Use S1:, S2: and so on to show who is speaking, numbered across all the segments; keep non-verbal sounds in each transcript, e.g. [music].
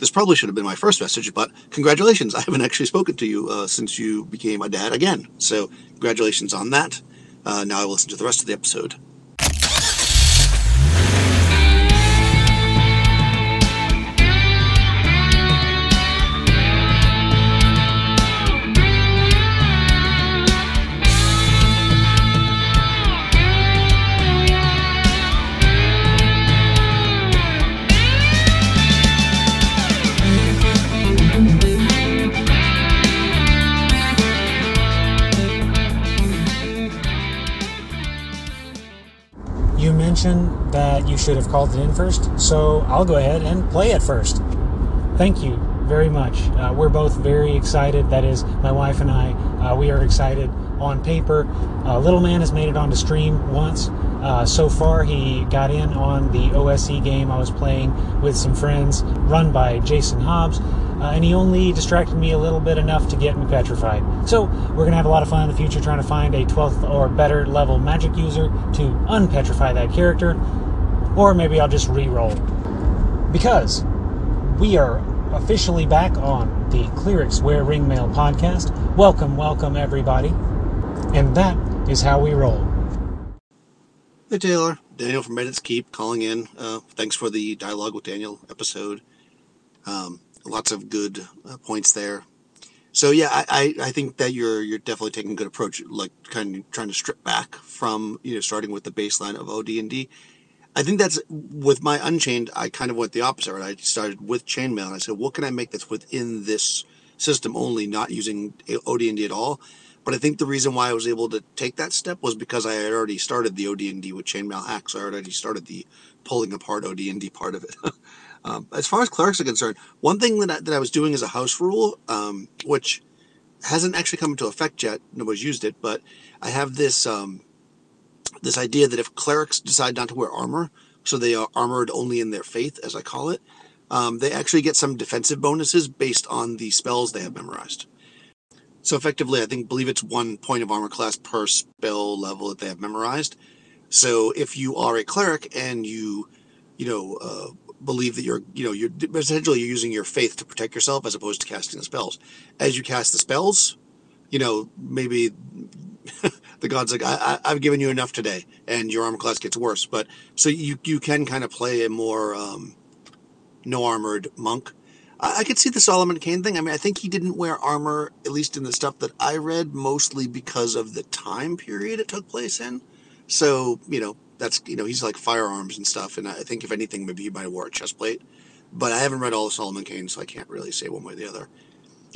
S1: this probably should have been my first message, but congratulations. I haven't actually spoken to you uh, since you became a dad again. So, congratulations on that. Uh, now I will listen to the rest of the episode.
S2: That you should have called it in first, so I'll go ahead and play it first. Thank you very much. Uh, we're both very excited. That is, my wife and I, uh, we are excited on paper. Uh, Little Man has made it onto stream once. Uh, so far, he got in on the OSE game I was playing with some friends, run by Jason Hobbs, uh, and he only distracted me a little bit enough to get me petrified. So, we're to have a lot of fun in the future trying to find a 12th or better level magic user to unpetrify that character, or maybe I'll just re roll. Because we are officially back on the Clerics Wear Ringmail podcast. Welcome, welcome, everybody. And that is how we roll.
S1: Hey Taylor, Daniel from Reddit's Keep calling in. Uh, thanks for the dialogue with Daniel episode. Um, lots of good uh, points there. So yeah, I, I, I think that you're you're definitely taking a good approach, like kind of trying to strip back from you know starting with the baseline of OD and D. I think that's with my Unchained. I kind of went the opposite. Right? I started with chainmail, and I said, what can I make that's within this system only, not using OD and D at all. But I think the reason why I was able to take that step was because I had already started the OD&D with Chainmail Hacks. I already started the pulling apart OD&D part of it. [laughs] um, as far as clerics are concerned, one thing that I, that I was doing as a house rule, um, which hasn't actually come into effect yet, nobody's used it, but I have this um, this idea that if clerics decide not to wear armor, so they are armored only in their faith, as I call it, um, they actually get some defensive bonuses based on the spells they have memorized. So effectively, I think believe it's one point of armor class per spell level that they have memorized. So if you are a cleric and you, you know, uh, believe that you're, you know, you're essentially you're using your faith to protect yourself as opposed to casting the spells. As you cast the spells, you know, maybe [laughs] the god's like, I, I, have given you enough today, and your armor class gets worse. But so you you can kind of play a more um, no armored monk I, could see the Solomon Kane thing. I mean, I think he didn't wear armor, at least in the stuff that I read, mostly because of the time period it took place in. So, you know, that's, you know, he's like firearms and stuff. And I think, if anything, maybe he might have wore a chest plate. But I haven't read all of Solomon Kane, so I can't really say one way or the other.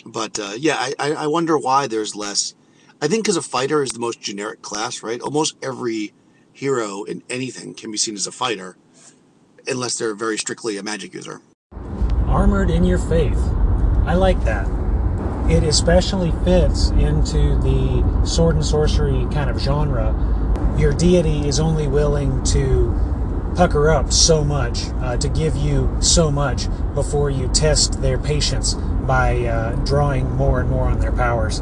S1: But uh, yeah, I, I wonder why there's less. I think because a fighter is the most generic class, right? Almost every hero in anything can be seen as a fighter, unless they're very strictly a magic user
S2: armored in your faith. I like that. It especially fits into the sword and sorcery kind of genre. Your deity is only willing to pucker up so much, uh, to give you so much before you test their patience by uh, drawing more and more on their powers.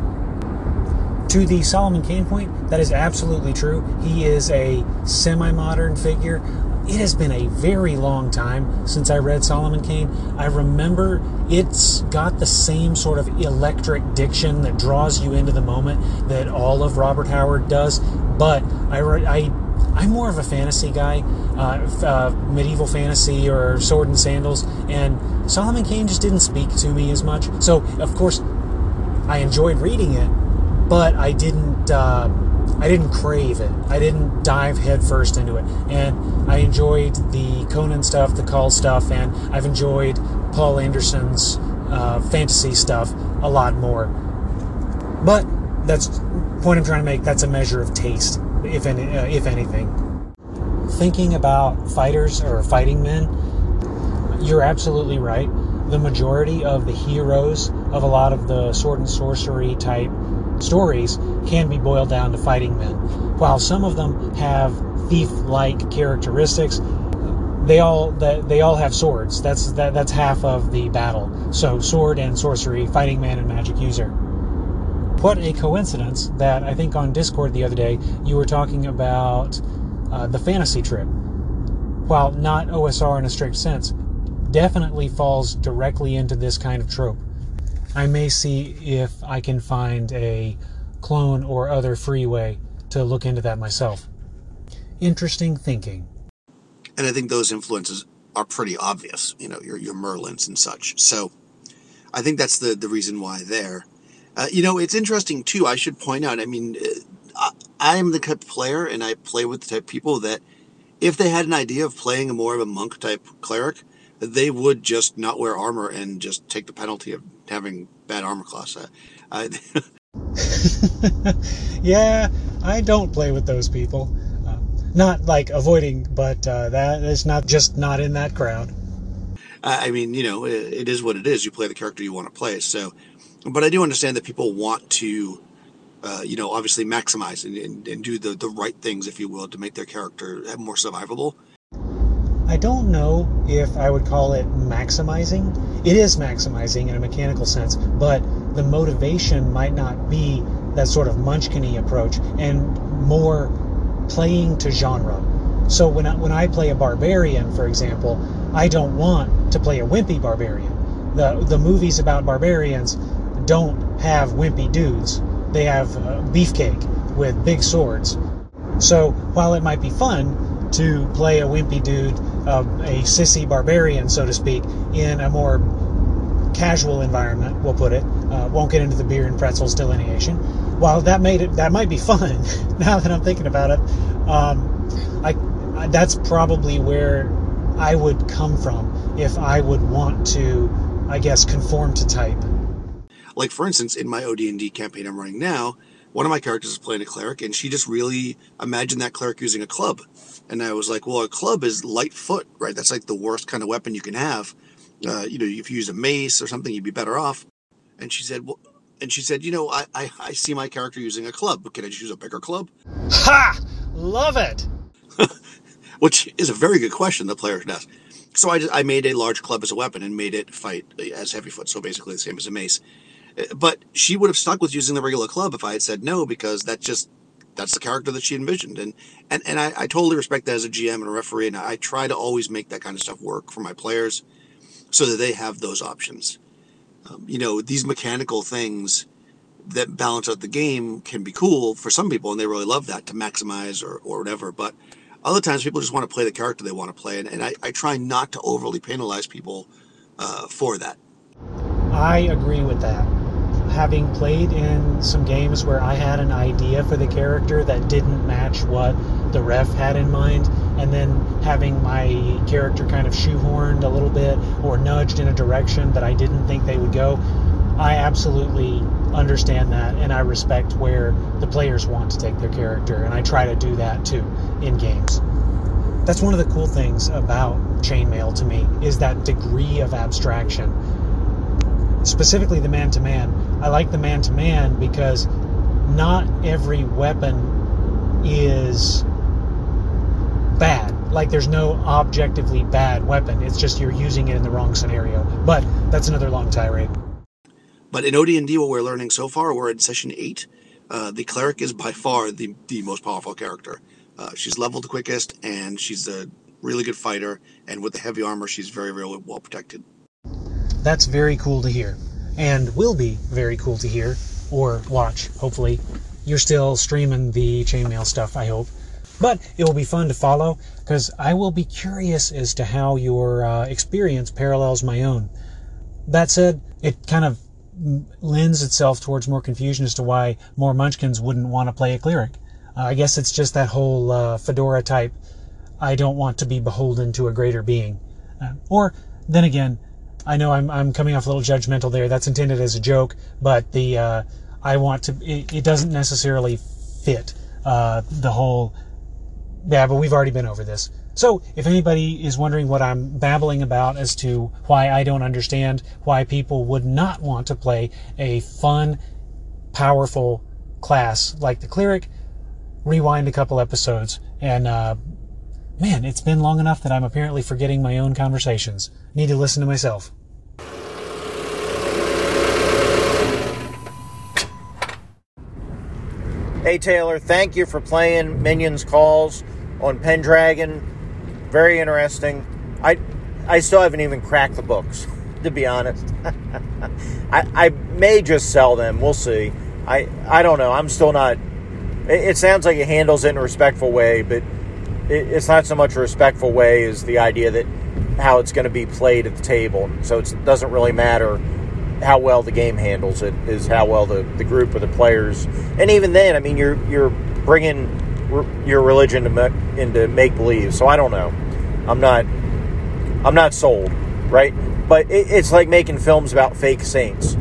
S2: To the Solomon Kane point, that is absolutely true. He is a semi modern figure it has been a very long time since I read Solomon Kane. I remember it's got the same sort of electric diction that draws you into the moment that all of Robert Howard does, but I, I I'm more of a fantasy guy, uh, uh, medieval fantasy or sword and sandals, and Solomon Kane just didn't speak to me as much. So, of course, I enjoyed reading it, but I didn't. Uh, I didn't crave it. I didn't dive headfirst into it. And I enjoyed the Conan stuff, the Kull stuff, and I've enjoyed Poul Anderson's uh, fantasy stuff a lot more. But that's point I'm trying to make. That's a measure of taste, if any, uh, if anything. Thinking about fighters or fighting men, you're absolutely right. The majority of the heroes of a lot of the sword and sorcery type stories can be boiled down to fighting men. While some of them have thief-like characteristics, they all they all have swords. That's that, that's half of the battle. So sword and sorcery, fighting man and magic user. What a coincidence that I think on Discord the other day you were talking about uh, the fantasy trip. While not OSR in a strict sense, definitely falls directly into this kind of trope. I may see if I can find a clone or other free way to look into that myself. Interesting thinking.
S1: And I think those influences are pretty obvious, you know, your, your Merlins and such. So I think that's the, the reason why there. Uh, you know, it's interesting too. I should point out, I mean, uh, I, am the type of player and I play with the type of people that if they had an idea of playing a more of a monk type cleric, they would just not wear armor and just take the penalty of having bad armor class. Uh, I, [laughs] [laughs]
S2: yeah, I don't play with those people. Uh, not like avoiding, but uh, that is not just not in that crowd.
S1: I mean, you know, it, is what it is. You play the character you want to play. So, but I do understand that people want to, uh, you know, obviously maximize and, and, and do the, the right things, if you will, to make their character more survivable.
S2: I don't know if I would call it maximizing. It is maximizing in a mechanical sense, but the motivation might not be that sort of munchkin approach and more playing to genre. So when I, when I play a barbarian, for example, I don't want to play a wimpy barbarian. The the movies about barbarians don't have wimpy dudes. They have uh, beefcake with big swords. So while it might be fun to play a wimpy dude, uh, a sissy barbarian, so to speak, in a more casual environment, we'll put it. Uh, won't get into the beer and pretzels delineation. While that made it, that might be fun. [laughs] now that I'm thinking about it, um, I, I, that's probably where I would come from if I would want to, I guess, conform to type.
S1: Like for instance, in my OD&D campaign I'm running now, one of my characters is playing a cleric, and she just really imagined that cleric using a club. And I was like, well, a club is light foot, right? That's like the worst kind of weapon you can have uh, you know, if you use a mace or something, you'd be better off. And she said, well, and she said, you know, I, I, I see my character using a club, but can I just use a bigger club?
S2: Ha! Love it! [laughs]
S1: Which is a very good question the player can ask. So I, just, I made a large club as a weapon and made it fight as heavy foot, so basically the same as a mace. But she would have stuck with using the regular club if I had said no, because that's just that's the character that she envisioned. And and, and I, I totally respect that as a GM and a referee, and I try to always make that kind of stuff work for my players so that they have those options. Um, you know, these mechanical things that balance out the game can be cool for some people, and they really love that to maximize or, or whatever. But other times, people just want to play the character they want to play, and, and I, I try not to overly penalize people uh, for that.
S2: I agree with that. Having played in some games where I had an idea for the character that didn't match what the ref had in mind, and then having my character kind of shoehorned a little bit or nudged in a direction that I didn't think they would go. I absolutely understand that and I respect where the players want to take their character, and I try to do that too in games. That's one of the cool things about chainmail to me is that degree of abstraction. Specifically the man to man. I like the man to man because not every weapon is bad. Like there's no objectively bad weapon. It's just you're using it in the wrong scenario. But that's another long tirade.
S1: But in OD&D, what we're learning so far, we're in session eight. Uh, the cleric is by far the, the most powerful character. Uh, she's leveled the quickest, and she's a really good fighter. And with the heavy armor, she's very, very well protected.
S2: That's very cool to hear, and will be very cool to hear or watch. Hopefully, you're still streaming the chainmail stuff. I hope. But it will be fun to follow because I will be curious as to how your uh, experience parallels my own. That said, it kind of lends itself towards more confusion as to why more munchkins wouldn't want to play a cleric. Uh, I guess it's just that whole uh, fedora type. I don't want to be beholden to a greater being. Uh, or then again, I know I'm, I'm coming off a little judgmental there. That's intended as a joke, but the uh, I want to. It, it doesn't necessarily fit uh, the whole yeah, but we've already been over this. So, if anybody is wondering what I'm babbling about as to why I don't understand why people would not want to play a fun, powerful class like the cleric, rewind a couple episodes. And, uh, man, it's been long enough that I'm apparently forgetting my own conversations. Need to listen to myself.
S3: Hey Taylor, thank you for playing Minions Calls on Pendragon. Very interesting. I I still haven't even cracked the books, [laughs] to be honest. [laughs] I, I may just sell them. We'll see. I, I don't know. I'm still not. It, it sounds like it handles it in a respectful way, but it's not so much a respectful way as the idea that how it's going to be played at the table. So it doesn't really matter how well the game handles it, is how well the, the group or the players. And even then, I mean, you're you're bringing your religion to, into make believe. So I don't know. I'm not. I'm not sold, right? But it, it's like making films about fake saints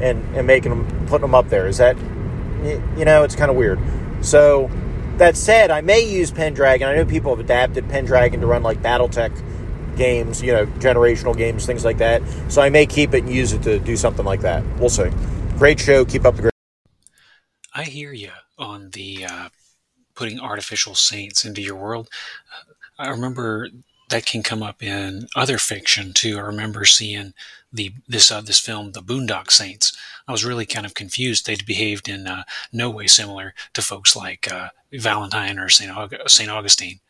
S3: and and making them putting them up there. Is that you know? It's kind of weird. So that said, I may use Pendragon. I know people have adapted Pendragon to run like BattleTech games, you know, generational games, things like that. So I may keep it and use it to do something like that. We'll see. Great show. Keep up the great.
S4: I hear you on the uh, putting artificial saints into your world. I remember that can come up in other fiction too. I remember seeing the this uh, this film, The Boondock Saints. I was really kind of confused. They'd behaved in uh, no way similar to folks like uh, Valentine or Saint Aug- Saint Augustine.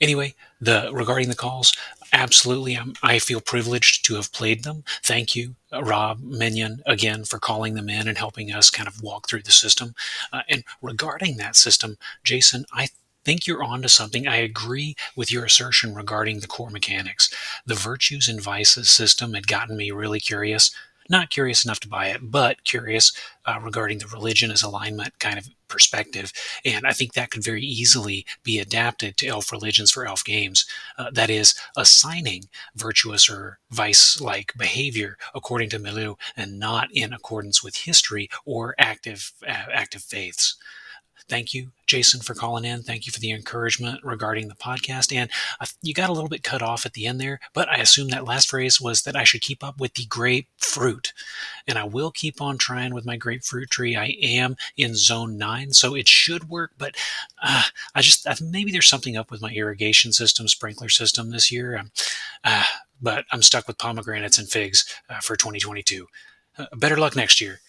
S4: Anyway, the regarding the calls, absolutely, I'm, i feel privileged to have played them. Thank you, uh, Rob Minion, again for calling them in and helping us kind of walk through the system. Uh, and regarding that system, Jason, I think you're onto something. I agree with your assertion regarding the core mechanics. The virtues and vices system had gotten me really curious. Not curious enough to buy it, but curious uh, regarding the religion as alignment kind of perspective. And I think that could very easily be adapted to elf religions for elf games. Uh, that is, assigning virtuous or vice like behavior according to Milieu and not in accordance with history or active, uh, active faiths. Thank you, Jason, for calling in. Thank you for the encouragement regarding the podcast. And uh, you got a little bit cut off at the end there, but I assume that last phrase was that I should keep up with the grapefruit. And I will keep on trying with my grapefruit tree. I am in zone nine, so it should work, but uh, I just, uh, maybe there's something up with my irrigation system, sprinkler system this year. Uh, but I'm stuck with pomegranates and figs uh, for 2022. Uh, better luck next year.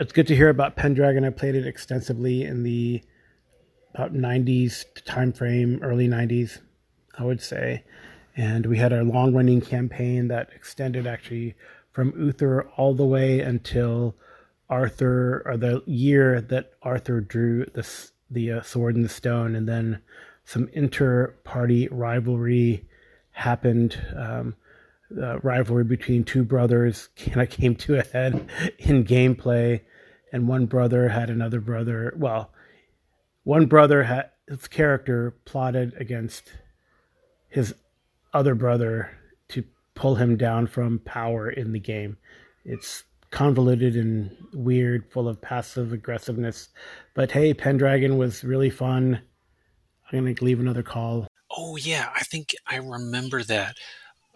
S5: It's good to hear about Pendragon. I played it extensively in the about 90s time frame, early 90s, I would say. And we had a long running campaign that extended actually from Uther all the way until Arthur, or the year that Arthur drew the, the uh, sword and the stone. And then some inter party rivalry happened. Um, uh, rivalry between two brothers kind of came to a head in gameplay, and one brother had another brother. Well, one brother had his character plotted against his other brother to pull him down from power in the game. It's convoluted and weird, full of passive aggressiveness. But hey, Pendragon was really fun. I'm gonna leave another call.
S4: Oh yeah, I think I remember that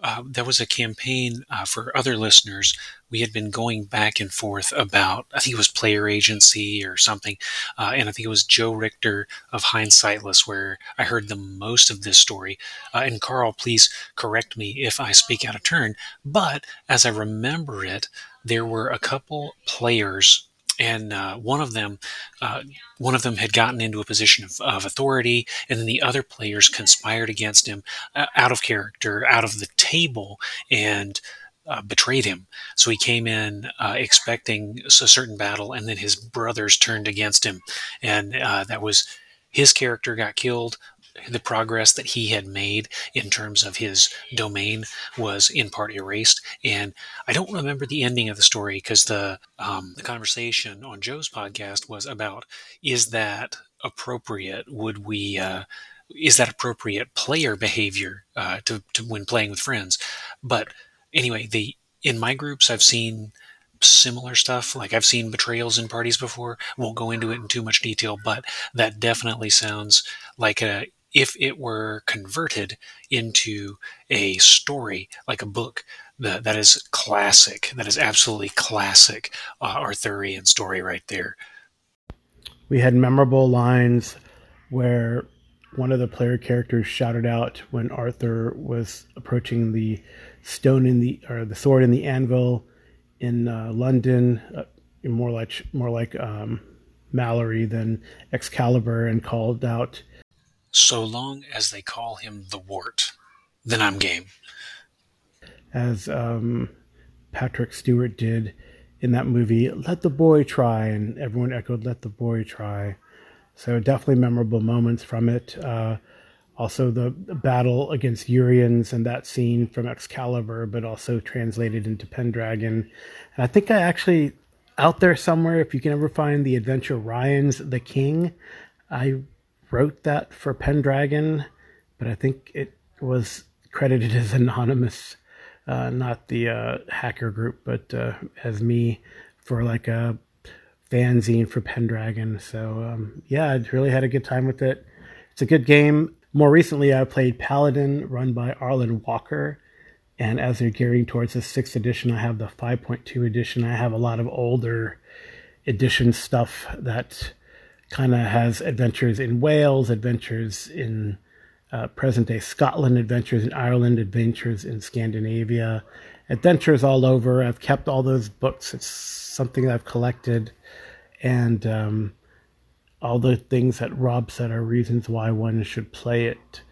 S4: uh, there was a campaign uh, for other listeners. We had been going back and forth about, I think it was player agency or something. Uh, and I think it was Joe Richter of Hindsightless where I heard the most of this story. Uh, and Carl, please correct me if I speak out of turn. But as I remember it, there were a couple players and uh, one of them uh, one of them had gotten into a position of, of, authority and then the other players conspired against him uh, out of character out of the table and uh, betrayed him. So he came in uh, expecting a certain battle and then his brothers turned against him. And uh, that was his character got killed the progress that he had made in terms of his domain was in part erased. And I don't remember the ending of the story because the um, the conversation on Joe's podcast was about is that appropriate? Would we uh, is that appropriate player behavior uh, to, to when playing with friends? But anyway, the in my groups I've seen similar stuff. Like I've seen betrayals in parties before. Won't go into it in too much detail, but that definitely sounds like a if it were converted into a story, like a book, that, that is classic. That is absolutely classic uh, Arthurian story right there.
S5: We had memorable lines where one of the player characters shouted out when Arthur was approaching the stone in the or the sword in the anvil in uh, London, uh, more like more like um, Malory than Excalibur, and called out,
S4: "So long as they call him the Wart, then I'm game."
S5: As um, Patrick Stewart did in that movie, "Let the boy try," and everyone echoed, "Let the boy try." So definitely memorable moments from it. Uh, also the battle against Urians and that scene from Excalibur, but also translated into Pendragon. And I think I actually out there somewhere, if you can ever find the adventure Ryan's the King, I wrote that for Pendragon, but I think it was credited [laughs] as anonymous, uh, not the uh, hacker group, but uh, as me for like a fanzine for Pendragon. So um, yeah, I really had a good time with it. It's a good game. More recently, I played Paladin, run by Arlen Walker. And as they're gearing towards the sixth edition, I have the 5.2 edition. I have a lot of older edition stuff that kind of has adventures in Wales, adventures in uh, present day Scotland, adventures in Ireland, adventures in Scandinavia, adventures all over. I've kept all those books. It's something I've collected. And um, all the things that Rob said are reasons why one should play it.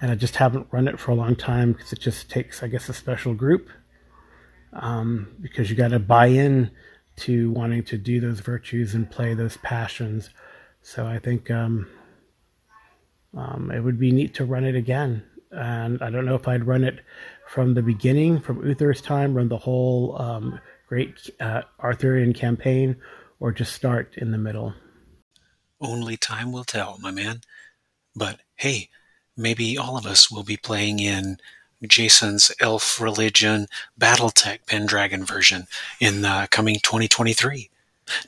S5: And I just haven't run it for a long time because it just takes, I guess, a special group. Um, because you got to buy in to wanting to do those virtues and play those passions. So I think um, um, it would be neat to run it again. And I don't know if I'd run it from the beginning, from Uther's time, run the whole um, great uh, Arthurian campaign, or just start in the middle.
S4: Only time will tell, my man. But hey, maybe all of us will be playing in Jason's Elf Religion Battletech Pendragon version in the coming 2023.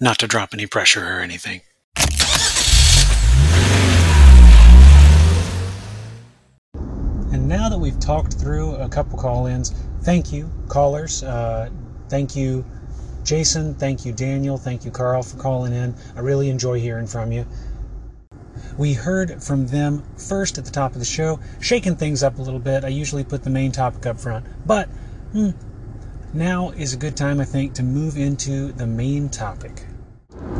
S4: Not to drop any pressure or anything.
S2: Now that we've talked through a couple call ins, thank you, callers. Uh, thank you, Jason, thank you, Daniel, thank you, Carl, for calling in. I really enjoy hearing from you. We heard from them first at the top of the show, shaking things up a little bit. I usually put the main topic up front, but hmm, now is a good time, I think, to move into the main topic.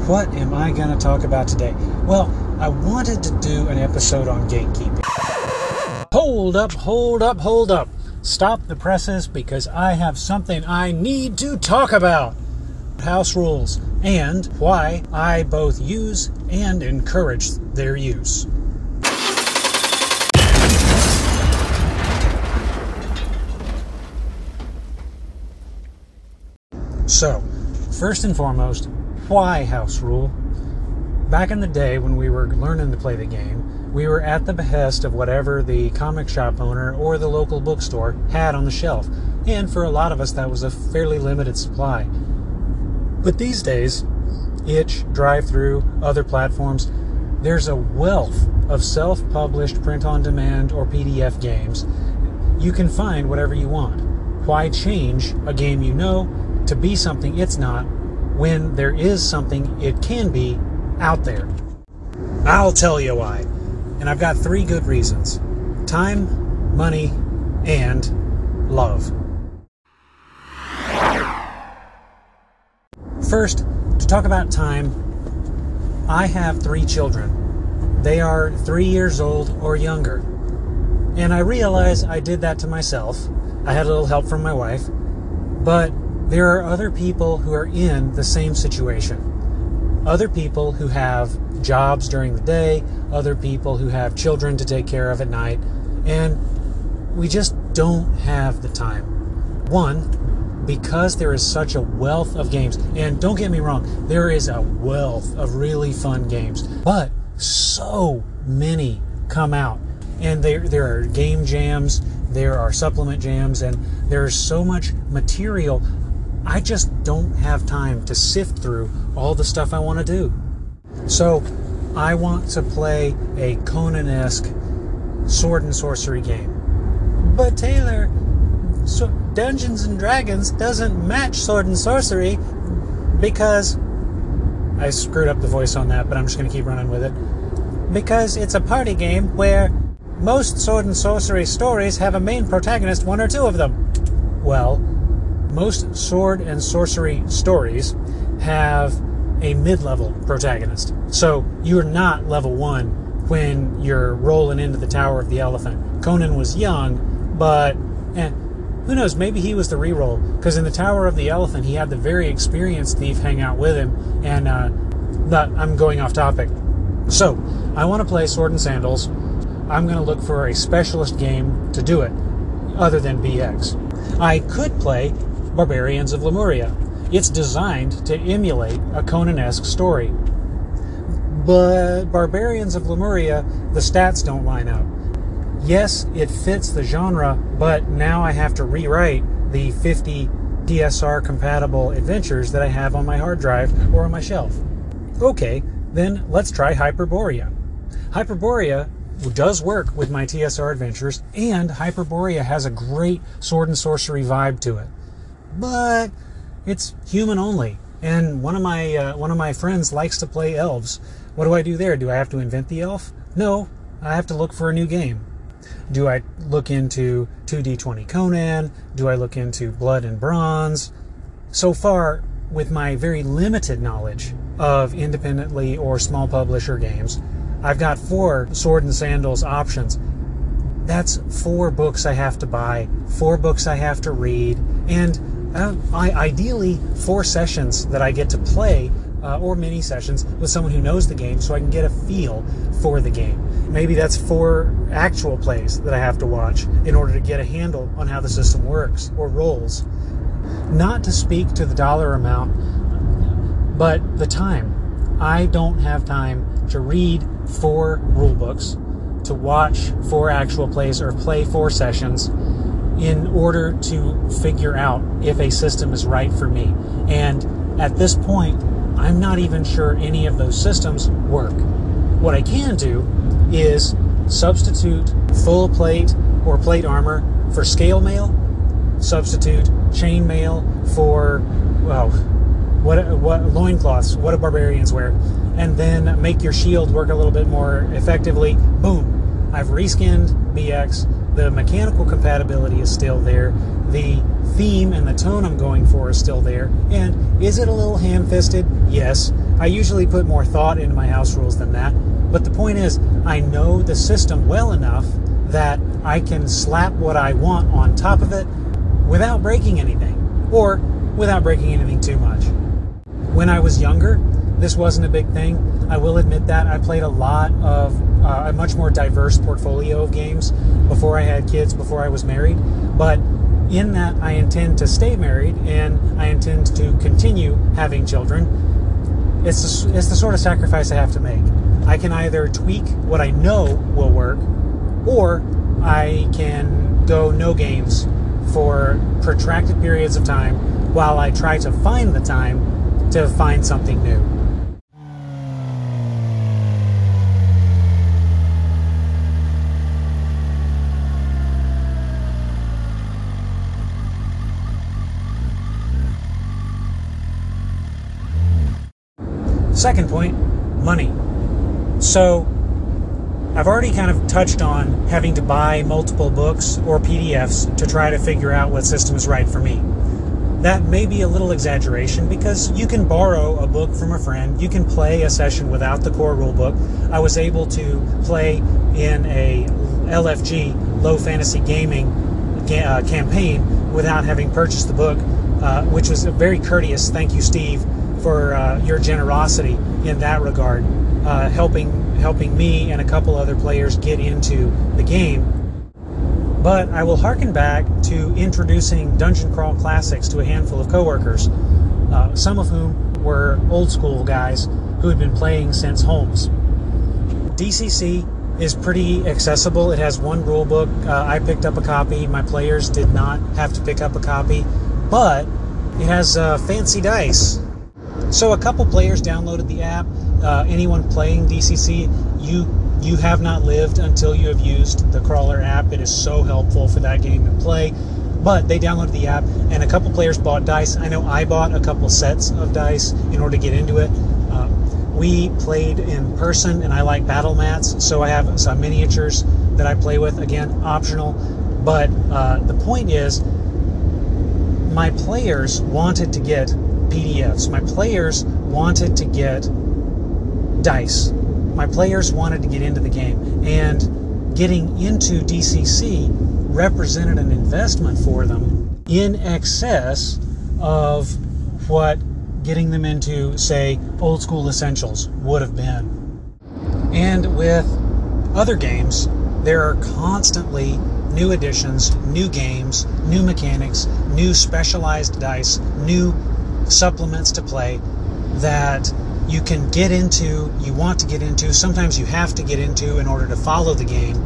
S2: What am I going to talk about today? Well, I wanted to do an episode on gatekeeping. Hold up, hold up, hold up. Stop the presses because I have something I need to talk about house rules and why I both use and encourage their use. So, first and foremost, why house rule? Back in the day when we were learning to play the game, we were at the behest of whatever the comic shop owner or the local bookstore had on the shelf. And for a lot of us, that was a fairly limited supply. But these days, itch, DriveThru, other platforms, there's a wealth of self published print on demand or PDF games. You can find whatever you want. Why change a game you know to be something it's not when there is something it can be out there? I'll tell you why. And I've got three good reasons time, money, and love. First, to talk about time, I have three children. They are three years old or younger. And I realize I did that to myself. I had a little help from my wife. But there are other people who are in the same situation. Other people who have jobs during the day, other people who have children to take care of at night, and we just don't have the time. One, because there is such a wealth of games, and don't get me wrong, there is a wealth of really fun games, but so many come out. And there, there are game jams, there are supplement jams, and there's so much material. I just don't have time to sift through all the stuff I want to do. So I want to play a Conan esque sword and sorcery game. But Taylor, so Dungeons and Dragons doesn't match Sword and Sorcery because I screwed up the voice on that, but I'm just going to keep running with it. because it's a party game where most sword and sorcery stories have a main protagonist, one or two of them. Well, most sword and sorcery stories have a mid level protagonist. So you're not level one when you're rolling into the Tower of the Elephant. Conan was young, but eh, who knows? Maybe he was the reroll because in the Tower of the Elephant he had the very experienced thief hang out with him. And uh, but I'm going off topic. So I want to play Sword and Sandals. I'm going to look for a specialist game to do it, other than BX. I could play Barbarians of Lemuria. It's designed to emulate a Conan-esque story. But Barbarians of Lemuria, the stats don't line up. Yes, it fits the genre, but now I have to rewrite the 50 TSR compatible adventures that I have on my hard drive or on my shelf. Okay, then let's try Hyperborea. Hyperborea does work with my TSR adventures, and Hyperborea has a great sword and sorcery vibe to it. But it's human only, and one of my uh, one of my friends likes to play elves. What do I do there? Do I have to invent the elf? No, I have to look for a new game. Do I look into 2D20 Conan? Do I look into Blood and Bronze? So far, with my very limited knowledge of independently or small publisher games, I've got four Sword and Sandals options. That's four books I have to buy, four books I have to read, and uh, I, ideally four sessions that I get to play uh, or mini sessions with someone who knows the game so I can get a feel for the game. Maybe that's four actual plays that I have to watch in order to get a handle on how the system works or rolls. Not to speak to the dollar amount, but the time. I don't have time to read four rule books, to watch four actual plays or play four sessions in order to figure out if a system is right for me. And at this point, I'm not even sure any of those systems work. What I can do is substitute full plate or plate armor for scale mail, substitute chain mail for, well, what what loincloths, what do barbarians wear, and then make your shield work a little bit more effectively. Boom! I've reskinned BX. The mechanical compatibility is still there. The theme and the tone I'm going for is still there. And is it a little ham-fisted? Yes. I usually put more thought into my house rules than that. But the point is, I know the system well enough that I can slap what I want on top of it without breaking anything, or without breaking anything too much. When I was younger, this wasn't a big thing. I will admit that I played a lot of uh, a much more diverse portfolio of games before I had kids, before I was married. But in that, I intend to stay married and I intend to continue having children. It's the, it's the sort of sacrifice I have to make. I can either tweak what I know will work, or I can go no games for protracted periods of time while I try to find the time to find something new. Second point money. So, I've already kind of touched on having to buy multiple books or PDFs to try to figure out what system is right for me. That may be a little exaggeration because you can borrow a book from a friend, you can play a session without the core rulebook. I was able to play in a LFG, low fantasy gaming uh, campaign, without having purchased the book, uh, which was a very courteous thank you, Steve, for uh, your generosity in that regard, uh, helping helping me and a couple other players get into the game. But I will harken back to introducing Dungeon Crawl Classics to a handful of coworkers, uh, some of whom were old school guys who had been playing since Holmes. DCC is pretty accessible. It has one rule book. Uh, I picked up a copy. My players did not have to pick up a copy, but it has uh, fancy dice so a couple players downloaded the app. Uh, anyone playing DCC, you you have not lived until you have used the crawler app. It is so helpful for that game to play. But they downloaded the app, and a couple players bought dice. I know I bought a couple sets of dice in order to get into it. Uh, we played in person, and I like battle mats, so I have some miniatures that I play with. Again, optional. But uh, the point is, my players wanted to get PDFs. My players wanted to get dice. My players wanted to get into the game. And getting into DCC represented an investment for them in excess of what getting them into, say, old school essentials would have been. And with other games, there are constantly new additions, new games, new mechanics, new specialized dice, new supplements to play that you can get into, you want to get into, sometimes you have to get into in order to follow the game.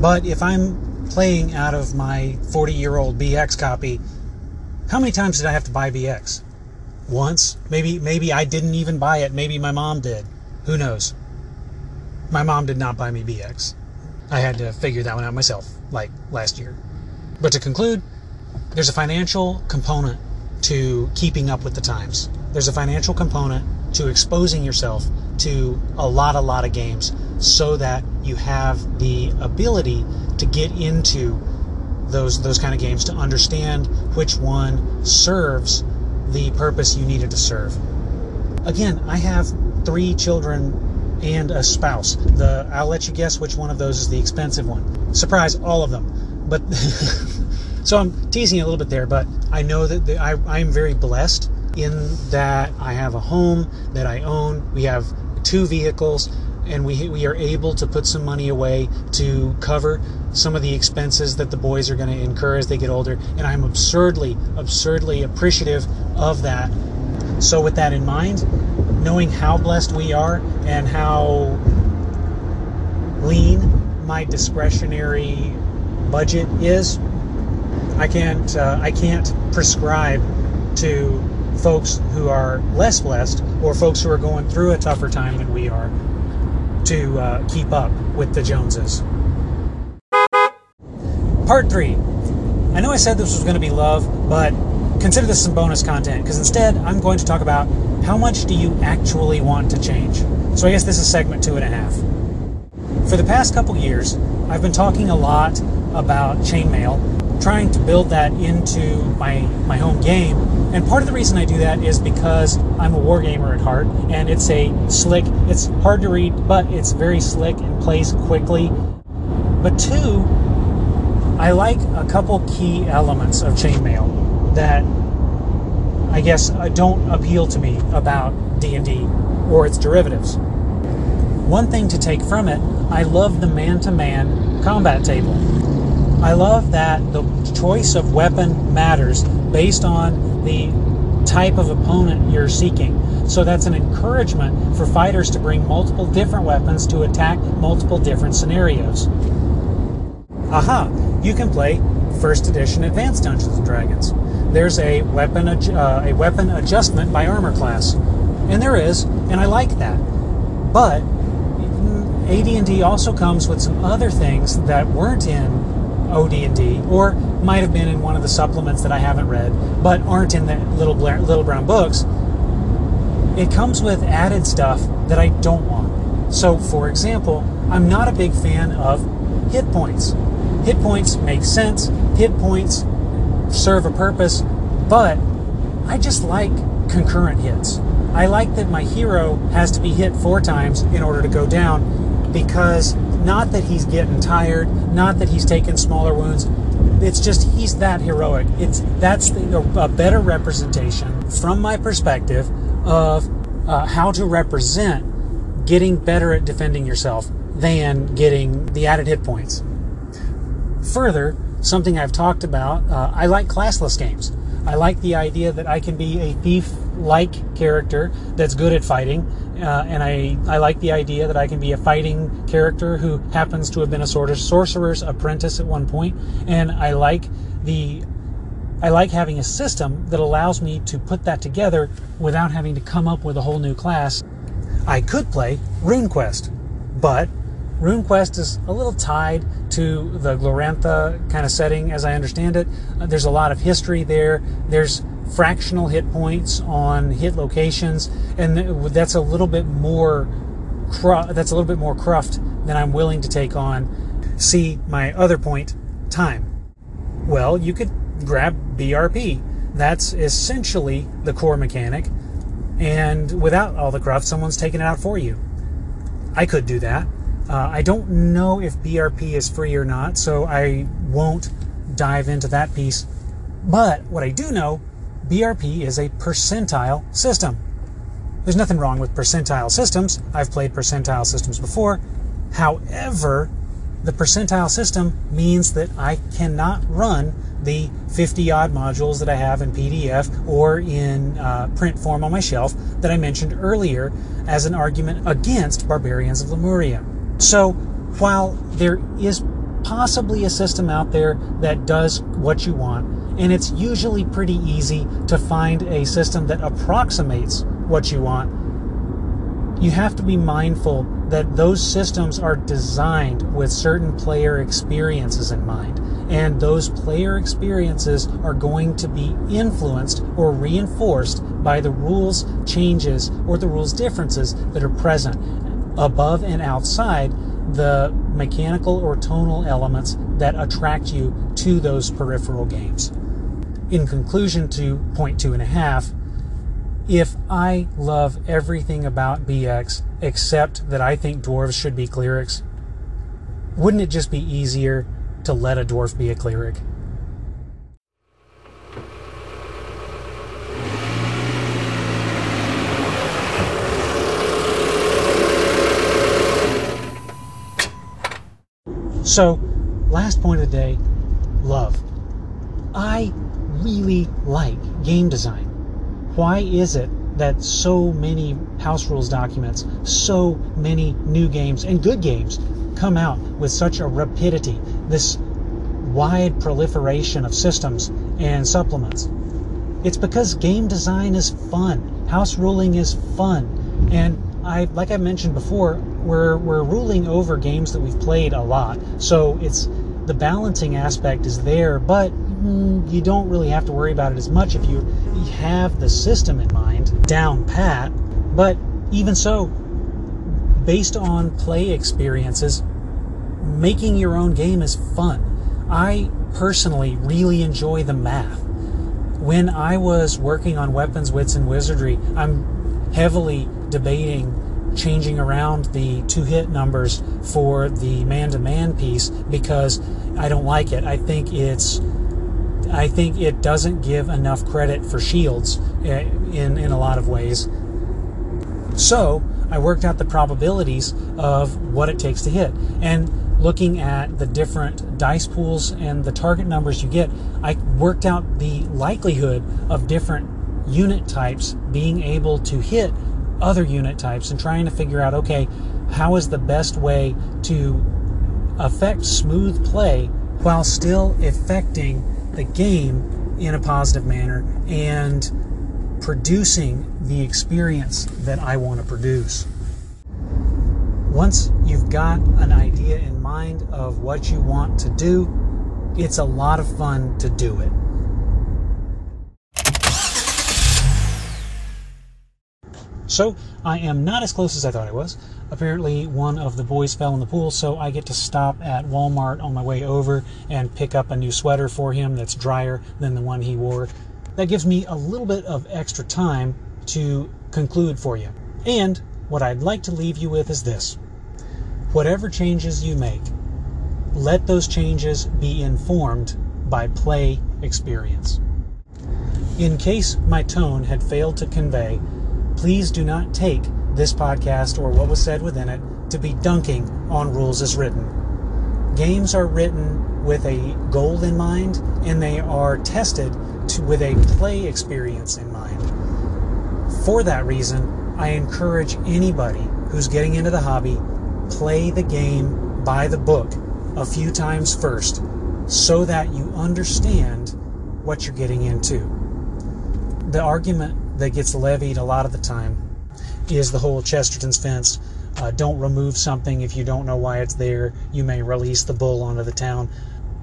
S2: But if I'm playing out of my 40 year old BX copy, how many times did I have to buy BX? Once? Maybe maybe I didn't even buy it. Maybe my mom did. Who knows? My mom did not buy me BX. I had to figure that one out myself, like last year. But to conclude, there's a financial component to keeping up with the times. There's a financial component to exposing yourself to a lot, a lot of games so that you have the ability to get into those those kind of games to understand which one serves the purpose you needed to serve. Again, I have three children and a spouse. The I'll let you guess which one of those is the expensive one. Surprise, all of them. But [laughs] so I'm teasing a little bit there, but I know that the, I I'm very blessed in that I have a home that I own. We have two vehicles and we we are able to put some money away to cover some of the expenses that the boys are going to incur as they get older and I'm absurdly absurdly appreciative of that so with that in mind knowing how blessed we are and how lean my discretionary budget is I can't uh, I can't prescribe to folks who are less blessed or folks who are going through a tougher time than we are to uh, keep up with the Joneses. Part three. I know I said this was going to be love, but consider this some bonus content because instead I'm going to talk about how much do you actually want to change. So I guess this is segment two and a half. For the past couple years, I've been talking a lot about chainmail, trying to build that into my my home game. And part of the reason I do that is because I'm a wargamer at heart, and it's a slick. It's hard to read, but it's very slick and plays quickly. But two, I like a couple key elements of chainmail that I guess uh, don't appeal to me about D&D or its derivatives. One thing to take from it, I love the man-to-man combat table. I love that the choice of weapon matters based on the type of opponent you're seeking. So that's an encouragement for fighters to bring multiple different weapons to attack multiple different scenarios. Aha, you can play first edition Advanced Dungeons and Dragons. There's a weapon uh, a weapon adjustment by armor class, and there is, and I like that. But AD&D also comes with some other things that weren't in OD&D or might have been in one of the supplements that I haven't read, but aren't in the little little brown books. It comes with added stuff that I don't want. So, for example, I'm not a big fan of hit points. Hit points make sense. Hit points serve a purpose, but I just like concurrent hits. I like that my hero has to be hit four times in order to go down because not that he's getting tired, not that he's taking smaller wounds. It's just he's that heroic. It's that's the, a better representation from my perspective of uh, how to represent getting better at defending yourself than getting the added hit points. Further, something I've talked about, uh, I like classless games. I like the idea that I can be a thief like character that's good at fighting, uh, and I, I like the idea that I can be a fighting character who happens to have been a sort of sorcerer's apprentice at one point, and I like the I like having a system that allows me to put that together without having to come up with a whole new class. I could play RuneQuest, but RuneQuest is a little tied to the Glorantha kind of setting, as I understand it. Uh, there's a lot of history there. There's fractional hit points on hit locations, and that's a little bit more. That's a little bit more cruft than I'm willing to take on. See my other point, time. Well, you could grab BRP. That's essentially the core mechanic, and without all the cruft, someone's taking it out for you. I could do that. Uh, I don't know if BRP is free or not, so I won't dive into that piece. But what I do know, BRP is a percentile system. There's nothing wrong with percentile systems. I've played percentile systems before. However, the percentile system means that I cannot run the 50 odd modules that I have in PDF or in uh, print form on my shelf that I mentioned earlier as an argument against Barbarians of Lemuria. So, while there is possibly a system out there that does what you want, and it's usually pretty easy to find a system that approximates what you want, you have to be mindful that those systems are designed with certain player experiences in mind. And those player experiences are going to be influenced or reinforced by the rules changes or the rules differences that are present above and outside the mechanical or tonal elements that attract you to those peripheral games. In conclusion to point two and a half, if I love everything about BX except that I think dwarves should be clerics, wouldn't it just be easier to let a dwarf be a cleric? So, last point of the day love. I really like game design. Why is it that so many house rules documents, so many new games and good games come out with such a rapidity, this wide proliferation of systems and supplements? It's because game design is fun. House ruling is fun. And I like I mentioned before, we're we're ruling over games that we've played a lot. So it's the balancing aspect is there, but you don't really have to worry about it as much if you have the system in mind down pat. But even so, based on play experiences, making your own game is fun. I personally really enjoy the math. When I was working on Weapons, Wits, and Wizardry, I'm heavily debating changing around the two hit numbers for the man to man piece because I don't like it. I think it's I think it doesn't give enough credit for shields eh, in in a lot of ways. So, I worked out the probabilities of what it takes to hit. And looking at the different dice pools and the target numbers you get, I worked out the likelihood of different unit types being able to hit other unit types and trying to figure out okay, how is the best way to affect smooth play while still affecting the game in a positive manner and producing the experience that I want to produce. Once you've got an idea in mind of what you want to do, it's a lot of fun to do it. So I am not as close as I thought I was. Apparently, one of the boys fell in the pool, so I get to stop at Walmart on my way over and pick up a new sweater for him that's drier than the one he wore. That gives me a little bit of extra time to conclude for you. And what I'd like to leave you with is this whatever changes you make, let those changes be informed by play experience. In case my tone had failed to convey please do not take this podcast or what was said within it to be dunking on rules as written. Games are written with a goal in mind and they are tested to, with a play experience in mind. For that reason, I encourage anybody who's getting into the hobby play the game by the book a few times first so that you understand what you're getting into. The argument that gets levied a lot of the time is the whole Chesterton's fence. Uh, don't remove something if you don't know why it's there. You may release the bull onto the town.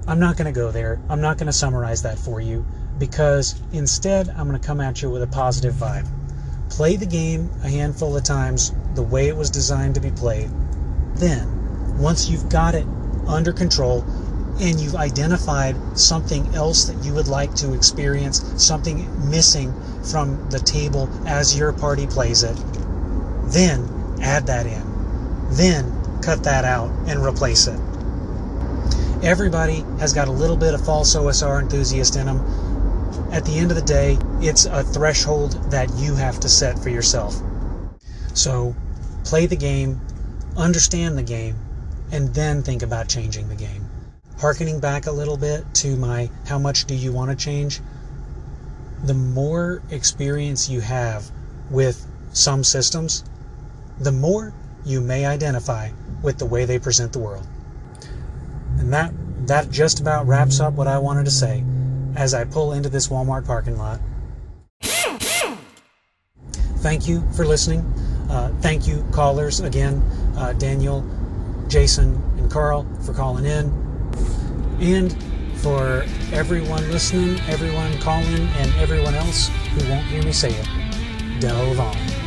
S2: I'm not going to go there. I'm not going to summarize that for you. because instead I'm going to come at you with a positive vibe. Play the game a handful of times the way it was designed to be played. Then, once you've got it under control and you've identified something else that you would like to experience, something missing from the table as your party plays it, then add that in. Then cut that out and replace it. Everybody has got a little bit of false OSR enthusiast in them. At the end of the day, it's a threshold that you have to set for yourself. So play the game, understand the game, and then think about changing the game. Harkening back a little bit to my how much do you want to change? The more experience you have with some systems, the more you may identify with the way they present the world. And that that just about wraps up what I wanted to say as I pull into this Walmart parking lot. Thank you for listening. Uh, thank you, callers, again, uh, Daniel, Jason, and Carl, for calling in. And for everyone listening, everyone calling, and everyone else who won't hear me say it, delve on.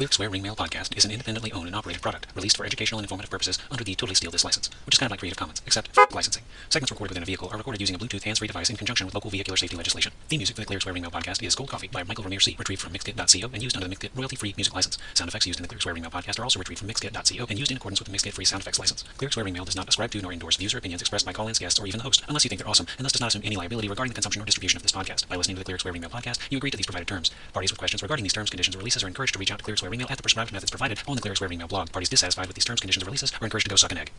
S6: Clear Square Ring Mail Podcast is an independently owned and operated product released for educational and informative purposes under the Totally Steal This license, which is kind of like Creative Commons, except f- licensing. Segments recorded within a vehicle are recorded using a Bluetooth hands-free device in conjunction with local vehicular safety legislation. The music for the Clear Square Ring Mail Podcast is Gold Coffee by Michael Vermeer C, retrieved from Mixkit.co and used under the Mixkit royalty-free music license. Sound effects used in the Clear Square Ring Mail Podcast are also retrieved from Mixkit.co and used in accordance with the Mixkit free sound effects license. Clear Square Ring Mail does not ascribe to nor endorse views or opinions expressed by call-ins, guests, or even the host, unless you think they're awesome, and thus does not assume any liability regarding the consumption or distribution of this podcast. By listening to the Clear Square Ring Mail Podcast, you agree to these provided terms. Parties with questions regarding these terms, conditions, or releases are encouraged to reach out to Clear Ring Mail at the prescribed methods provided on the Clear Square Ring Mail blog. Parties dissatisfied with these terms, conditions, or releases are encouraged to go suck an egg.